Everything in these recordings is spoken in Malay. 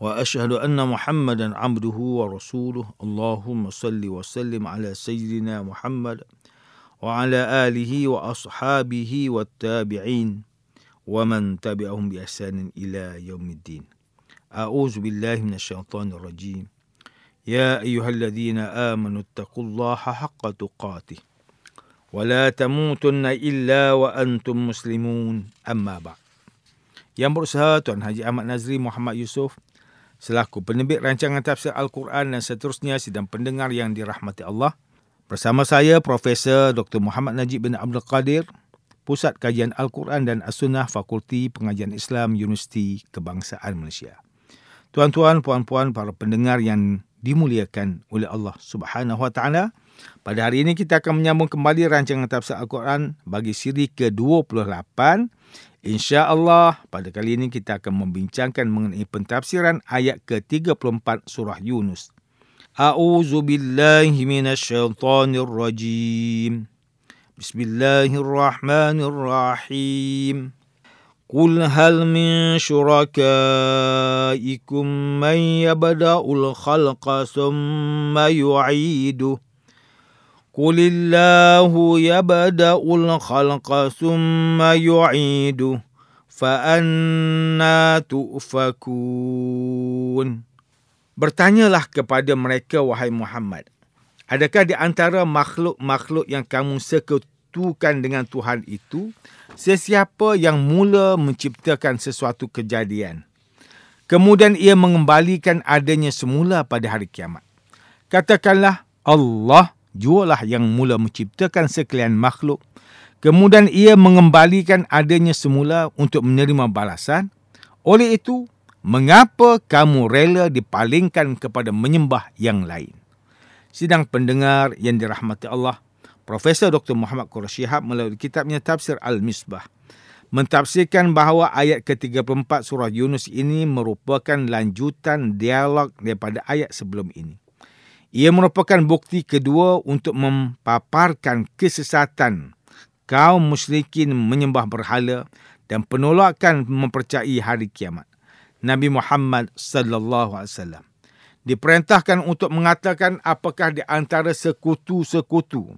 وأشهد أن محمدا عبده ورسوله. اللهم صل وسلم على سيدنا محمد وعلى آله وأصحابه والتابعين ومن تبعهم بإحسان إلى يوم الدين. أعوذ بالله من الشيطان الرجيم. يا أيها الذين آمنوا اتقوا الله حق تقاته ولا تموتن إلا وأنتم مسلمون. أما بعد. Yang berusaha Tuan Haji Ahmad Nazri Muhammad Yusof selaku penerbit rancangan tafsir Al-Quran dan seterusnya sidang pendengar yang dirahmati Allah. Bersama saya Profesor Dr. Muhammad Najib bin Abdul Qadir, Pusat Kajian Al-Quran dan As-Sunnah Fakulti Pengajian Islam Universiti Kebangsaan Malaysia. Tuan-tuan, puan-puan, para pendengar yang dimuliakan oleh Allah Subhanahu Wa Taala, pada hari ini kita akan menyambung kembali rancangan tafsir Al-Quran bagi siri ke-28 InsyaAllah pada kali ini kita akan membincangkan mengenai pentafsiran ayat ke-34 surah Yunus. A'udzu billahi minasyaitonir rajim. Bismillahirrahmanirrahim. Qul hal min syurakaikum man yabda'ul khalqa thumma yu'iduhu قل الله يبدا الخلق ثم يعيده فأنا تؤفكون Bertanyalah kepada mereka wahai Muhammad Adakah di antara makhluk-makhluk yang kamu sekutukan dengan Tuhan itu sesiapa yang mula menciptakan sesuatu kejadian kemudian ia mengembalikan adanya semula pada hari kiamat Katakanlah Allah jualah yang mula menciptakan sekalian makhluk, kemudian ia mengembalikan adanya semula untuk menerima balasan. Oleh itu, mengapa kamu rela dipalingkan kepada menyembah yang lain? Sidang pendengar yang dirahmati Allah, Profesor Dr. Muhammad Qurashihab melalui kitabnya Tafsir Al-Misbah mentafsirkan bahawa ayat ke-34 surah Yunus ini merupakan lanjutan dialog daripada ayat sebelum ini. Ia merupakan bukti kedua untuk mempaparkan kesesatan kaum musyrikin menyembah berhala dan penolakan mempercayai hari kiamat. Nabi Muhammad sallallahu alaihi wasallam diperintahkan untuk mengatakan apakah di antara sekutu-sekutu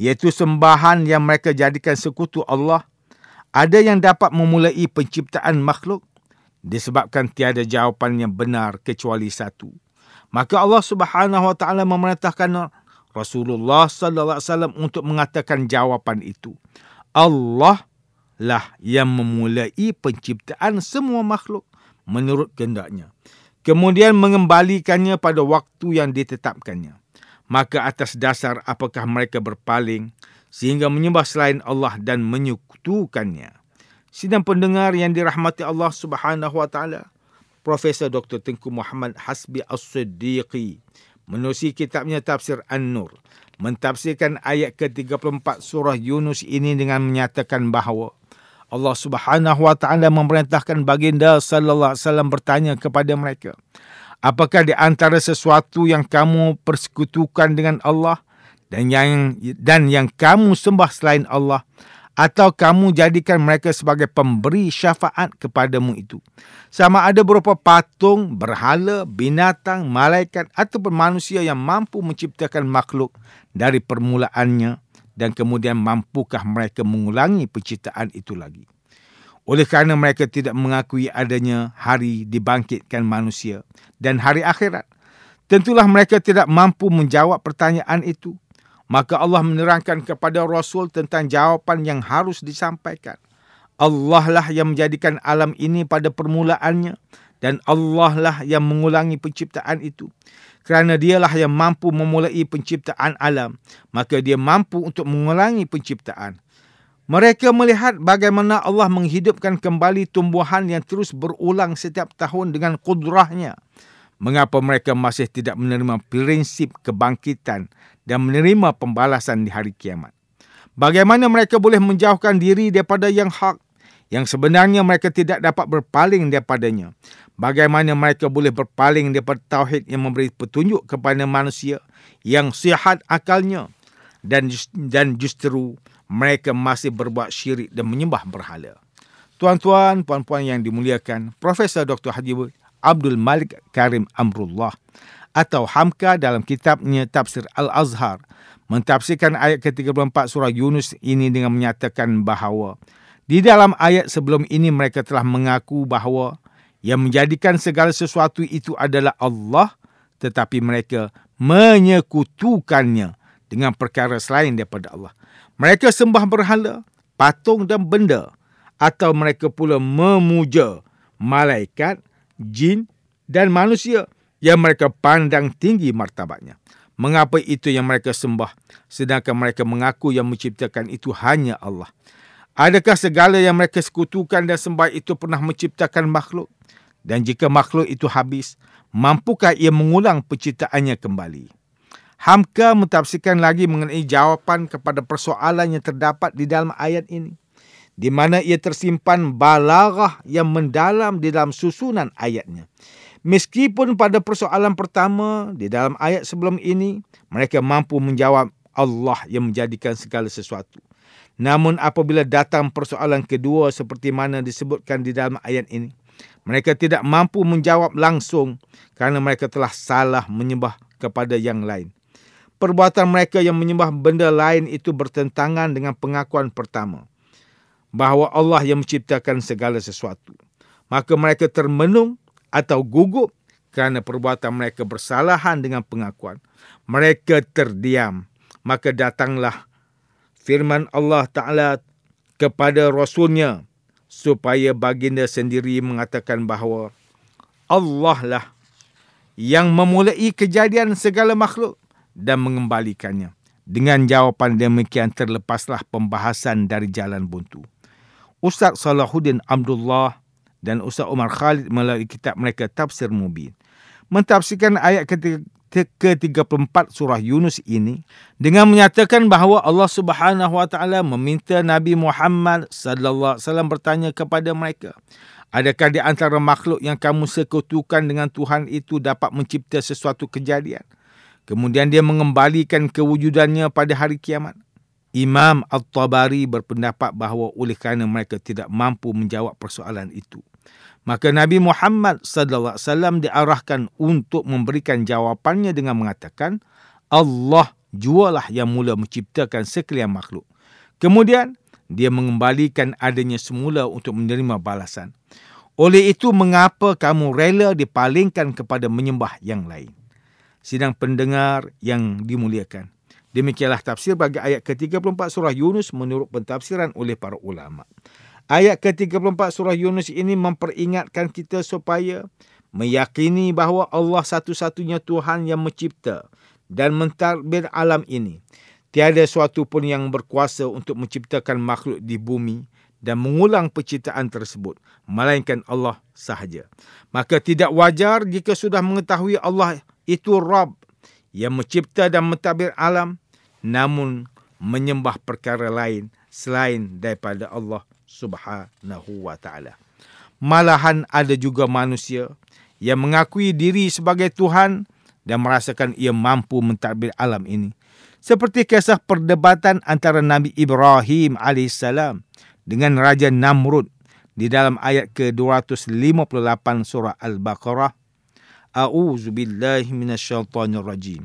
iaitu sembahan yang mereka jadikan sekutu Allah ada yang dapat memulai penciptaan makhluk disebabkan tiada jawapan yang benar kecuali satu Maka Allah Subhanahu Wa Taala memerintahkan Rasulullah sallallahu alaihi wasallam untuk mengatakan jawapan itu. Allah lah yang memulai penciptaan semua makhluk menurut kehendaknya. Kemudian mengembalikannya pada waktu yang ditetapkannya. Maka atas dasar apakah mereka berpaling sehingga menyembah selain Allah dan menyekutukannya. Sidang pendengar yang dirahmati Allah Subhanahu Wa Taala, Profesor Dr. Tengku Muhammad Hasbi As-Siddiqi menusi kitabnya Tafsir An-Nur mentafsirkan ayat ke-34 surah Yunus ini dengan menyatakan bahawa Allah Subhanahu wa taala memerintahkan baginda sallallahu alaihi wasallam bertanya kepada mereka apakah di antara sesuatu yang kamu persekutukan dengan Allah dan yang dan yang kamu sembah selain Allah atau kamu jadikan mereka sebagai pemberi syafaat kepadamu itu. Sama ada berupa patung, berhala, binatang, malaikat ataupun manusia yang mampu menciptakan makhluk dari permulaannya dan kemudian mampukah mereka mengulangi penciptaan itu lagi. Oleh kerana mereka tidak mengakui adanya hari dibangkitkan manusia dan hari akhirat, tentulah mereka tidak mampu menjawab pertanyaan itu Maka Allah menerangkan kepada Rasul tentang jawapan yang harus disampaikan. Allah lah yang menjadikan alam ini pada permulaannya dan Allah lah yang mengulangi penciptaan itu. Kerana dialah yang mampu memulai penciptaan alam, maka dia mampu untuk mengulangi penciptaan. Mereka melihat bagaimana Allah menghidupkan kembali tumbuhan yang terus berulang setiap tahun dengan kudrahnya. Mengapa mereka masih tidak menerima prinsip kebangkitan dan menerima pembalasan di hari kiamat. Bagaimana mereka boleh menjauhkan diri daripada yang hak yang sebenarnya mereka tidak dapat berpaling daripadanya. Bagaimana mereka boleh berpaling daripada tauhid yang memberi petunjuk kepada manusia yang sihat akalnya dan dan justru mereka masih berbuat syirik dan menyembah berhala. Tuan-tuan, puan-puan yang dimuliakan, Profesor Dr. Haji Abdul Malik Karim Amrullah atau Hamka dalam kitabnya Tafsir Al-Azhar mentafsirkan ayat ke-34 surah Yunus ini dengan menyatakan bahawa di dalam ayat sebelum ini mereka telah mengaku bahawa yang menjadikan segala sesuatu itu adalah Allah tetapi mereka menyekutukannya dengan perkara selain daripada Allah. Mereka sembah berhala, patung dan benda atau mereka pula memuja malaikat, jin dan manusia yang mereka pandang tinggi martabatnya. Mengapa itu yang mereka sembah sedangkan mereka mengaku yang menciptakan itu hanya Allah? Adakah segala yang mereka sekutukan dan sembah itu pernah menciptakan makhluk? Dan jika makhluk itu habis, mampukah ia mengulang penciptaannya kembali? Hamka mentafsirkan lagi mengenai jawapan kepada persoalan yang terdapat di dalam ayat ini. Di mana ia tersimpan balarah yang mendalam di dalam susunan ayatnya. Meskipun pada persoalan pertama di dalam ayat sebelum ini, mereka mampu menjawab Allah yang menjadikan segala sesuatu. Namun apabila datang persoalan kedua seperti mana disebutkan di dalam ayat ini, mereka tidak mampu menjawab langsung kerana mereka telah salah menyembah kepada yang lain. Perbuatan mereka yang menyembah benda lain itu bertentangan dengan pengakuan pertama bahawa Allah yang menciptakan segala sesuatu. Maka mereka termenung atau gugup kerana perbuatan mereka bersalahan dengan pengakuan. Mereka terdiam. Maka datanglah firman Allah Ta'ala kepada Rasulnya supaya baginda sendiri mengatakan bahawa Allah lah yang memulai kejadian segala makhluk dan mengembalikannya. Dengan jawapan demikian terlepaslah pembahasan dari jalan buntu. Ustaz Salahuddin Abdullah dan Ustaz Umar Khalid melalui kitab mereka Tafsir Mubin. Mentafsirkan ayat ke-34 surah Yunus ini dengan menyatakan bahawa Allah Subhanahu Wa Taala meminta Nabi Muhammad sallallahu alaihi wasallam bertanya kepada mereka, adakah di antara makhluk yang kamu sekutukan dengan Tuhan itu dapat mencipta sesuatu kejadian? Kemudian dia mengembalikan kewujudannya pada hari kiamat. Imam Al-Tabari berpendapat bahawa oleh kerana mereka tidak mampu menjawab persoalan itu, Maka Nabi Muhammad sallallahu alaihi wasallam diarahkan untuk memberikan jawapannya dengan mengatakan Allah jualah yang mula menciptakan sekalian makhluk. Kemudian dia mengembalikan adanya semula untuk menerima balasan. Oleh itu mengapa kamu rela dipalingkan kepada menyembah yang lain? Sidang pendengar yang dimuliakan. Demikianlah tafsir bagi ayat ke-34 surah Yunus menurut pentafsiran oleh para ulama. Ayat ke-34 surah Yunus ini memperingatkan kita supaya meyakini bahawa Allah satu-satunya Tuhan yang mencipta dan mentadbir alam ini. Tiada suatu pun yang berkuasa untuk menciptakan makhluk di bumi dan mengulang penciptaan tersebut, melainkan Allah sahaja. Maka tidak wajar jika sudah mengetahui Allah itu Rabb yang mencipta dan mentadbir alam, namun menyembah perkara lain selain daripada Allah Subhanahu wa taala. Malahan ada juga manusia yang mengakui diri sebagai Tuhan dan merasakan ia mampu mentadbir alam ini. Seperti kisah perdebatan antara Nabi Ibrahim AS dengan Raja Namrud di dalam ayat ke-258 surah Al-Baqarah. A'udzu billahi minasyaitonir rajim.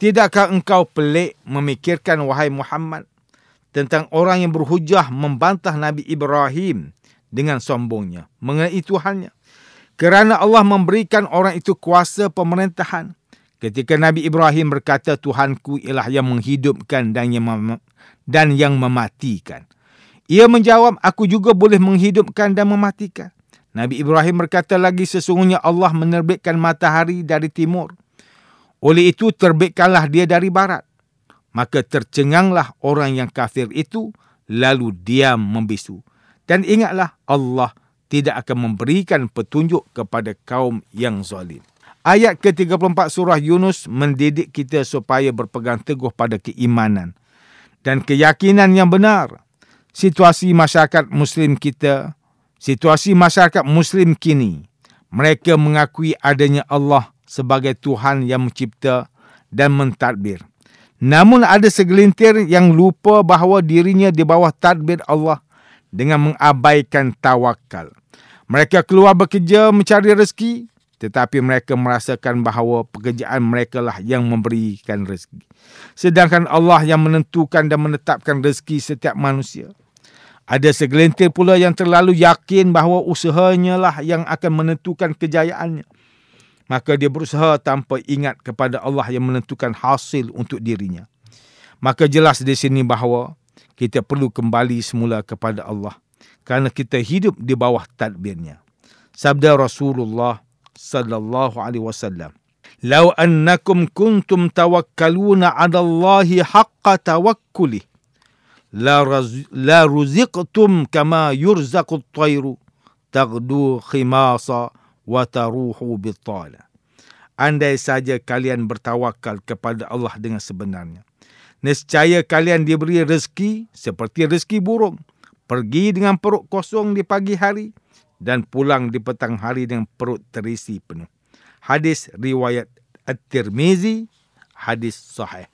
Tidakkah engkau pelik memikirkan wahai Muhammad tentang orang yang berhujah membantah Nabi Ibrahim dengan sombongnya mengenai Tuhannya? Kerana Allah memberikan orang itu kuasa pemerintahan. Ketika Nabi Ibrahim berkata Tuhanku ialah yang menghidupkan dan yang mem- dan yang mematikan. Ia menjawab, aku juga boleh menghidupkan dan mematikan. Nabi Ibrahim berkata lagi, sesungguhnya Allah menerbitkan matahari dari timur. Oleh itu, terbitkanlah dia dari barat. Maka tercenganglah orang yang kafir itu, lalu diam membisu. Dan ingatlah, Allah tidak akan memberikan petunjuk kepada kaum yang zalim. Ayat ke-34 surah Yunus mendidik kita supaya berpegang teguh pada keimanan dan keyakinan yang benar situasi masyarakat muslim kita, situasi masyarakat muslim kini. Mereka mengakui adanya Allah sebagai Tuhan yang mencipta dan mentadbir. Namun ada segelintir yang lupa bahawa dirinya di bawah tadbir Allah dengan mengabaikan tawakal. Mereka keluar bekerja mencari rezeki tetapi mereka merasakan bahawa pekerjaan mereka lah yang memberikan rezeki. Sedangkan Allah yang menentukan dan menetapkan rezeki setiap manusia. Ada segelintir pula yang terlalu yakin bahawa usahanya lah yang akan menentukan kejayaannya. Maka dia berusaha tanpa ingat kepada Allah yang menentukan hasil untuk dirinya. Maka jelas di sini bahawa kita perlu kembali semula kepada Allah. Kerana kita hidup di bawah tadbirnya. Sabda Rasulullah sallallahu alaihi wasallam. Lau annakum kuntum tawakkaluna 'ala Allahi haqqa tawakkulih la, la ruziqtum kama yurzaqu at-tayru taghdu khimasa wa taruhu bitala. Andai saja kalian bertawakal kepada Allah dengan sebenarnya. Nescaya kalian diberi rezeki seperti rezeki burung. Pergi dengan perut kosong di pagi hari dan pulang di petang hari dengan perut terisi penuh. Hadis riwayat At-Tirmizi, hadis sahih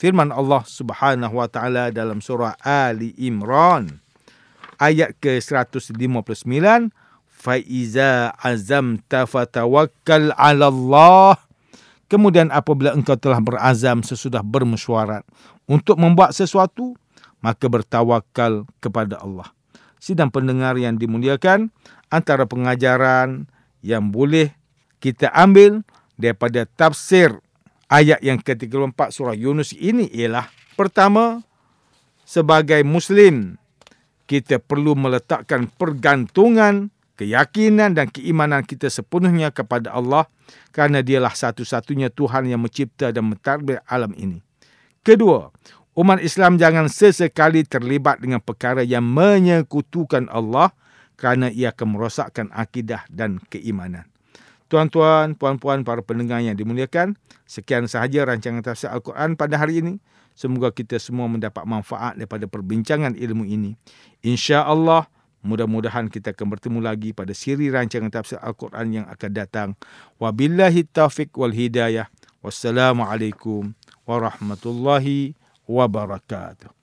firman Allah Subhanahu wa taala dalam surah Ali Imran ayat ke-159 fa iza azamta fatawakkal 'ala Allah kemudian apabila engkau telah berazam sesudah bermesyuarat untuk membuat sesuatu maka bertawakal kepada Allah. Sidang pendengar yang dimuliakan antara pengajaran yang boleh kita ambil daripada tafsir ayat yang ke-34 surah Yunus ini ialah pertama sebagai muslim kita perlu meletakkan pergantungan keyakinan dan keimanan kita sepenuhnya kepada Allah kerana dialah satu-satunya Tuhan yang mencipta dan mentadbir alam ini. Kedua, umat Islam jangan sesekali terlibat dengan perkara yang menyekutukan Allah kerana ia akan merosakkan akidah dan keimanan. Tuan-tuan, puan-puan, para pendengar yang dimuliakan, sekian sahaja rancangan tafsir Al-Quran pada hari ini. Semoga kita semua mendapat manfaat daripada perbincangan ilmu ini. Insya-Allah, mudah-mudahan kita akan bertemu lagi pada siri rancangan tafsir Al-Quran yang akan datang. Wabillahi taufiq wal hidayah. Wassalamualaikum warahmatullahi wabarakatuh.